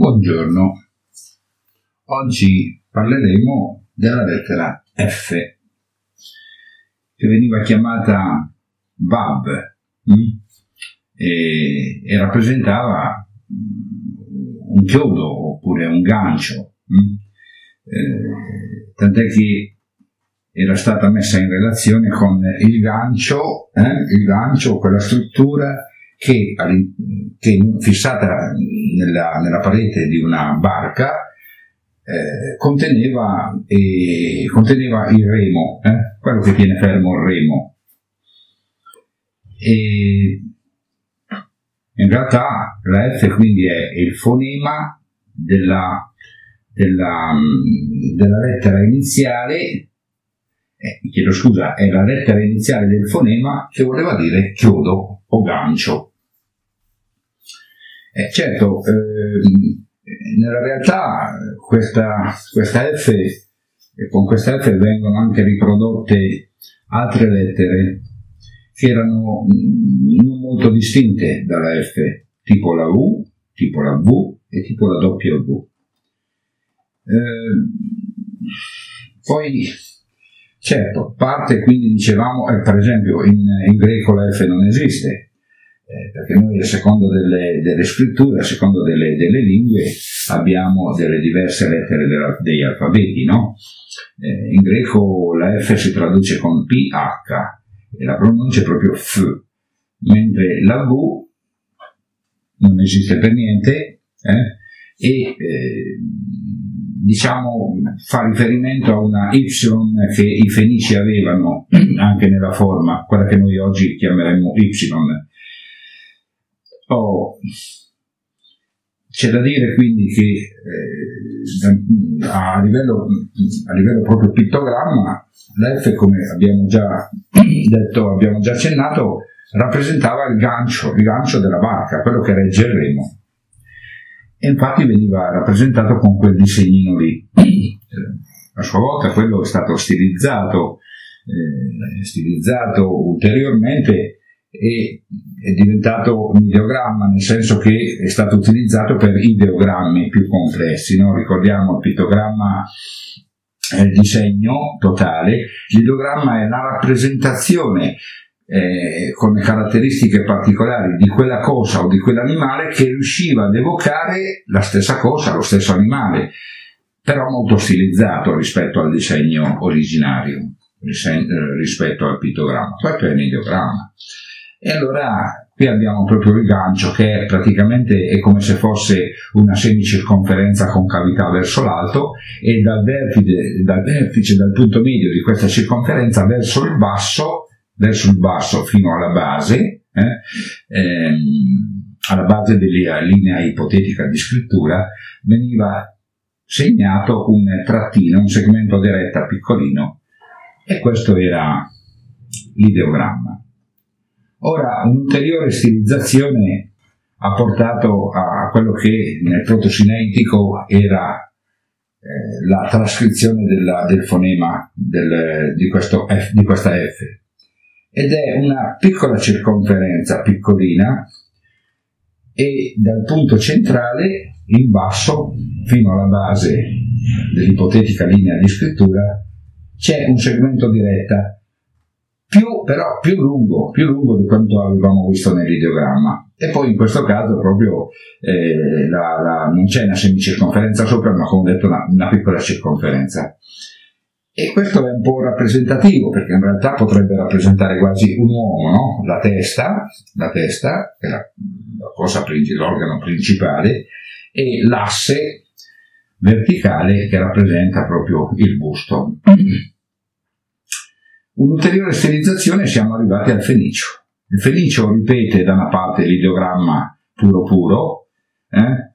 Buongiorno, oggi parleremo della lettera F, che veniva chiamata VAB hm? e, e, rappresentava mm, un chiodo oppure un gancio, hm? eh, tant'è che era stata messa in relazione con il gancio, eh? il gancio, quella struttura che, che fissata nella, nella, parete di una barca eh, conteneva, eh, conteneva, il remo, eh? quello che tiene fermo il remo. E in realtà la F quindi è il fonema della, della, della lettera iniziale eh, chiedo scusa, è la lettera iniziale del fonema che voleva dire chiodo o gancio. Eh, certo, eh, nella realtà questa, questa F, con questa F vengono anche riprodotte altre lettere che erano non molto distinte dalla F, tipo la U, tipo la V e tipo la W. Eh, poi Certo, parte quindi dicevamo, eh, per esempio in, in, greco la F non esiste, eh, perché noi a seconda delle, delle scritture, a seconda delle, delle, lingue abbiamo delle diverse lettere della, degli alfabeti, no? Eh, in greco la F si traduce con PH e la pronuncia è proprio F, mentre la V non esiste per niente eh, e eh, diciamo, fa riferimento a una Y che i fenici avevano anche nella forma, quella che noi oggi chiameremmo Y. Oh, c'è da dire quindi che eh, a, livello, a, livello, proprio pittogramma, l'F, come abbiamo già detto, abbiamo già accennato, rappresentava il gancio, il gancio della barca, quello che regge il remo e infatti veniva rappresentato con quel disegnino lì. A sua volta quello è stato stilizzato, eh, stilizzato ulteriormente e è diventato un ideogramma, nel senso che è stato utilizzato per ideogrammi più complessi. No? Ricordiamo il pittogramma è il disegno totale, l'ideogramma è la rappresentazione eh, con caratteristiche particolari di quella cosa o di quell'animale che riusciva ad evocare la stessa cosa, lo stesso animale, però molto stilizzato rispetto al disegno originario, eh, rispetto al pittogramma. Questo è un ideogramma. E allora qui abbiamo proprio il gancio che è praticamente è come se fosse una semicirconferenza con cavità verso l'alto e dal vertice, dal vertice, dal punto medio di questa circonferenza verso il basso verso il basso fino alla base, eh, ehm, alla base della linea ipotetica di scrittura, veniva segnato un trattino, un segmento di retta piccolino e questo era l'ideogramma. Ora, un'ulteriore stilizzazione ha portato a quello che nel protosinetico era eh, la trascrizione della, del fonema del, di, F, di questa F. Ed è una piccola circonferenza piccolina e dal punto centrale in basso fino alla base dell'ipotetica linea di scrittura c'è un segmento di retta più, però più lungo, più lungo di quanto avevamo visto nell'ideogramma e poi in questo caso proprio eh, la, la, non c'è una semicirconferenza sopra ma come ho detto una, una piccola circonferenza e questo è un po' rappresentativo perché in realtà potrebbe rappresentare quasi un uomo, no? la testa, la testa è la, la cosa, l'organo principale, e l'asse verticale che rappresenta proprio il busto. Un'ulteriore stilizzazione siamo arrivati al fenicio. Il fenicio ripete da una parte l'ideogramma puro puro, eh?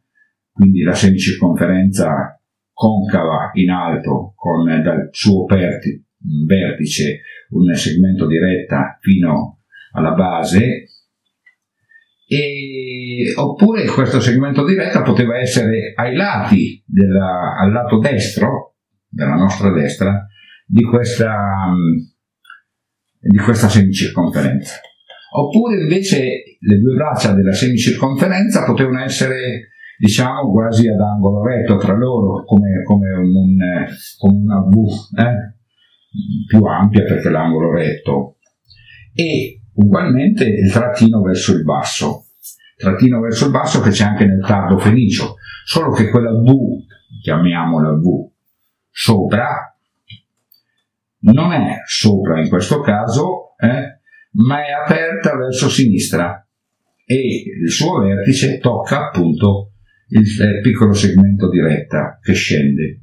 quindi la semicirconferenza concava in alto con dal suo vertice un segmento di retta fino alla base e, oppure questo segmento di retta poteva essere ai lati della, al lato destro della nostra destra di questa, di questa semicirconferenza oppure invece le due braccia della semicirconferenza potevano essere diciamo quasi ad angolo retto tra loro, come, come, un, come una V eh? più ampia perché l'angolo retto. E ugualmente il trattino verso il basso, trattino verso il basso che c'è anche nel tardo fenicio, solo che quella V, chiamiamola V, sopra, non è sopra in questo caso, eh, ma è aperta verso sinistra e il suo vertice tocca appunto il piccolo segmento di retta che scende.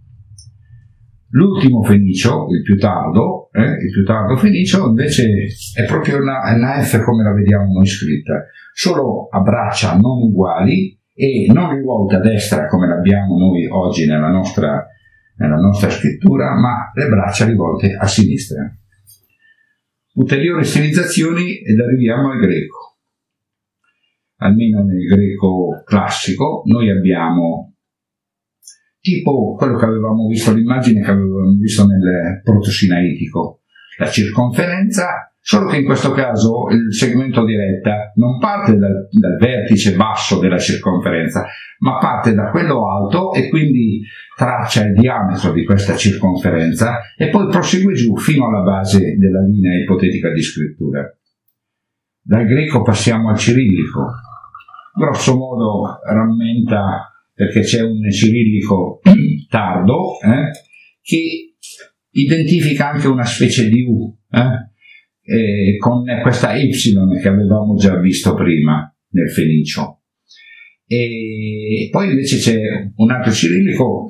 L'ultimo fenicio, il più tardo, eh, il più tardo fenicio invece è proprio una, una F come la vediamo noi scritta, solo a braccia non uguali e non rivolte a destra come l'abbiamo noi oggi nella nostra, nella nostra scrittura, ma le braccia rivolte a sinistra. Ulteriori stilizzazioni ed arriviamo al greco. Almeno nel greco classico noi abbiamo tipo quello che avevamo visto, l'immagine che avevamo visto nel proto-sinaitico, la circonferenza, solo che in questo caso il segmento di retta non parte dal, dal, vertice basso della circonferenza, ma parte da quello alto e quindi traccia il diametro di questa circonferenza e poi prosegue giù fino alla base della linea ipotetica di scrittura. Dal greco passiamo al cirillico. Grosso modo rammenta perché c'è un cirillico tardo eh, che identifica anche una specie di U eh, eh, con questa Y che avevamo già visto prima nel fenicio. E poi invece c'è un altro cirillico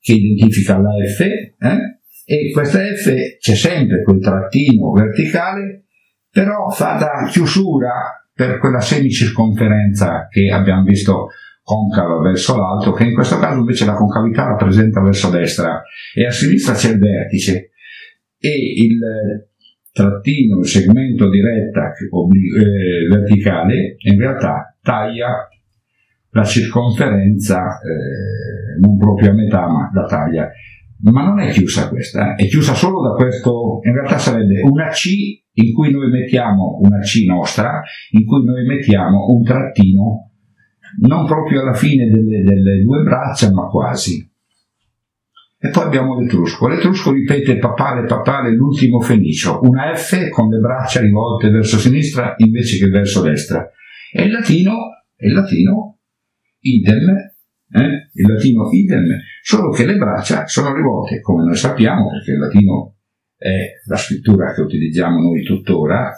che identifica la F eh, e questa F c'è sempre quel trattino verticale però fa da chiusura per quella semicirconferenza che abbiamo visto concava verso l'alto, che in questo caso invece la concavità rappresenta verso destra e a sinistra c'è il vertice e il trattino, il segmento di retta eh, verticale in realtà taglia la circonferenza eh, non proprio a metà ma la taglia ma non è chiusa questa, eh? è chiusa solo da questo, in realtà sarebbe una C in cui noi mettiamo una C nostra, in cui noi mettiamo un trattino non proprio alla fine delle, delle due braccia, ma quasi. E poi abbiamo l'Etrusco. L'Etrusco ripete papale, papale, l'ultimo fenicio, una F con le braccia rivolte verso sinistra invece che verso destra. E il latino, il latino, idem, eh? il latino idem, solo che le braccia sono rivolte, come noi sappiamo, perché il latino è la scrittura che utilizziamo noi tuttora,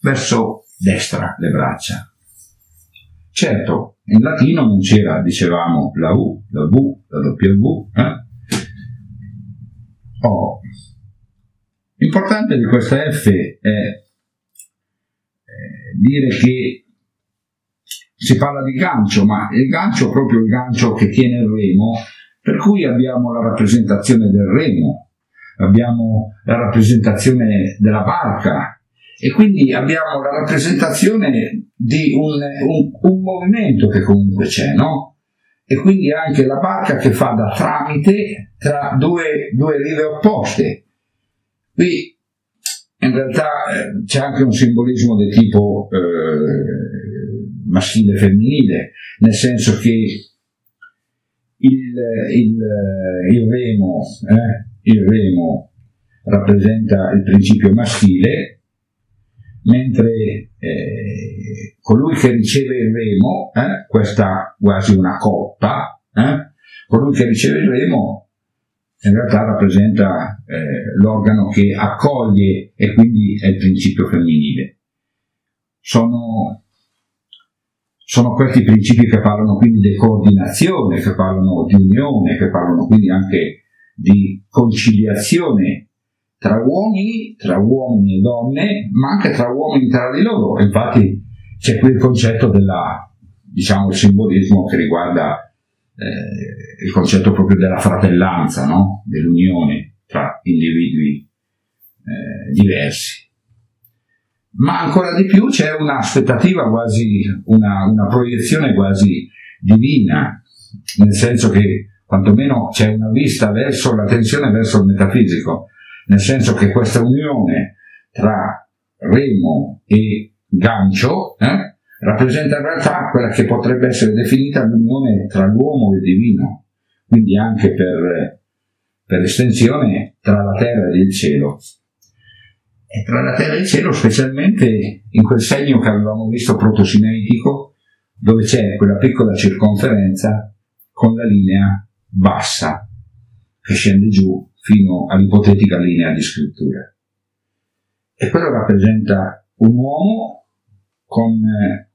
verso destra le braccia. Certo, in latino non c'era, dicevamo, la U, la V, la W. Eh? Oh. L'importante di questa F è dire che si parla di gancio, ma il gancio è proprio il gancio che tiene il remo, per cui abbiamo la rappresentazione del remo, abbiamo la rappresentazione della barca, e quindi abbiamo la rappresentazione di un, un, un movimento che comunque c'è, no? E quindi anche la barca che fa da tramite tra due, due rive opposte. Qui in realtà eh, c'è anche un simbolismo del tipo eh, maschile e femminile, nel senso che il, il, il remo, eh, il remo rappresenta il principio maschile mentre eh, colui che riceve il remo, eh, questa quasi una coppa, eh, colui che riceve il remo in realtà rappresenta eh, l'organo che accoglie e quindi è il principio femminile. Sono, sono questi principi che parlano quindi di coordinazione, che parlano di unione, che parlano quindi anche di conciliazione tra uomini, tra uomini e donne, ma anche tra uomini tra di loro. Infatti c'è qui il concetto della, diciamo, simbolismo che riguarda eh, il concetto proprio della fratellanza, no? dell'unione tra individui eh, diversi. Ma ancora di più c'è un'aspettativa quasi, una, una proiezione quasi divina, nel senso che quantomeno c'è una vista verso la tensione verso il metafisico nel senso che questa unione tra remo e gancio eh, rappresenta in realtà quella che potrebbe essere definita l'unione tra l'uomo e il divino, quindi anche per, per estensione tra la terra e il cielo. E tra la terra e il cielo, specialmente in quel segno che avevamo visto protosinetico, dove c'è quella piccola circonferenza con la linea bassa che scende giù fino all'ipotetica linea di scrittura. E quello rappresenta un uomo con, eh,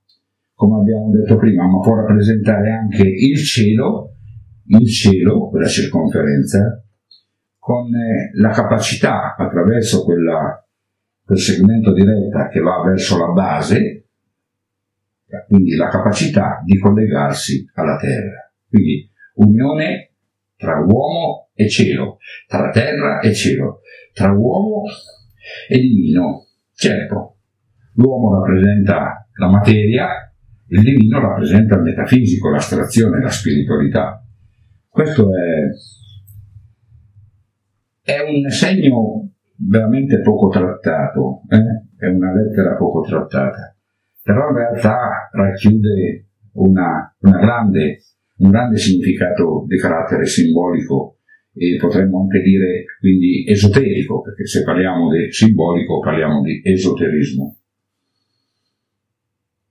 come abbiamo detto prima, ma può rappresentare anche il cielo, il cielo, quella circonferenza, con eh, la capacità attraverso quella, quel segmento di retta che va verso la base, quindi la capacità di collegarsi alla terra. Quindi unione tra uomo e cielo, tra terra e cielo, tra uomo e divino. Certo, l'uomo rappresenta la materia, il divino rappresenta il metafisico, l'astrazione, la spiritualità. Questo è, è un segno veramente poco trattato, eh? è una lettera poco trattata, però in realtà racchiude una, una grande, un grande significato di carattere simbolico e potremmo anche dire quindi esoterico, perché se parliamo di simbolico parliamo di esoterismo.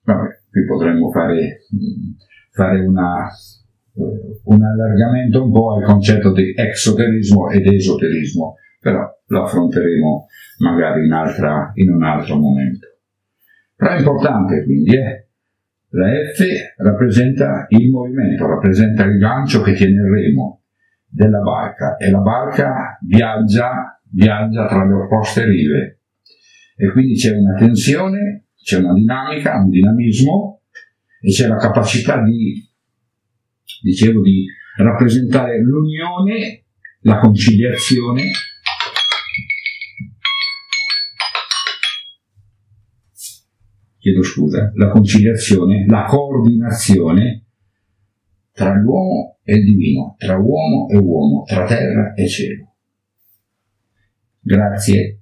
Vabbè, qui potremmo fare, fare una, un allargamento un po' al concetto di exoterismo ed esoterismo, però lo affronteremo magari in, altra, in un altro momento. Però è importante quindi, eh? la F rappresenta il movimento, rappresenta il gancio che tiene il remo, della barca. E la barca viaggia, viaggia tra le opposte rive. E quindi c'è una tensione, c'è una dinamica, un dinamismo e c'è la capacità di, dicevo, di rappresentare l'unione, la conciliazione. Chiedo scusa, la conciliazione, la coordinazione tra l'uomo e divino, tra uomo e uomo, tra terra e cielo. Grazie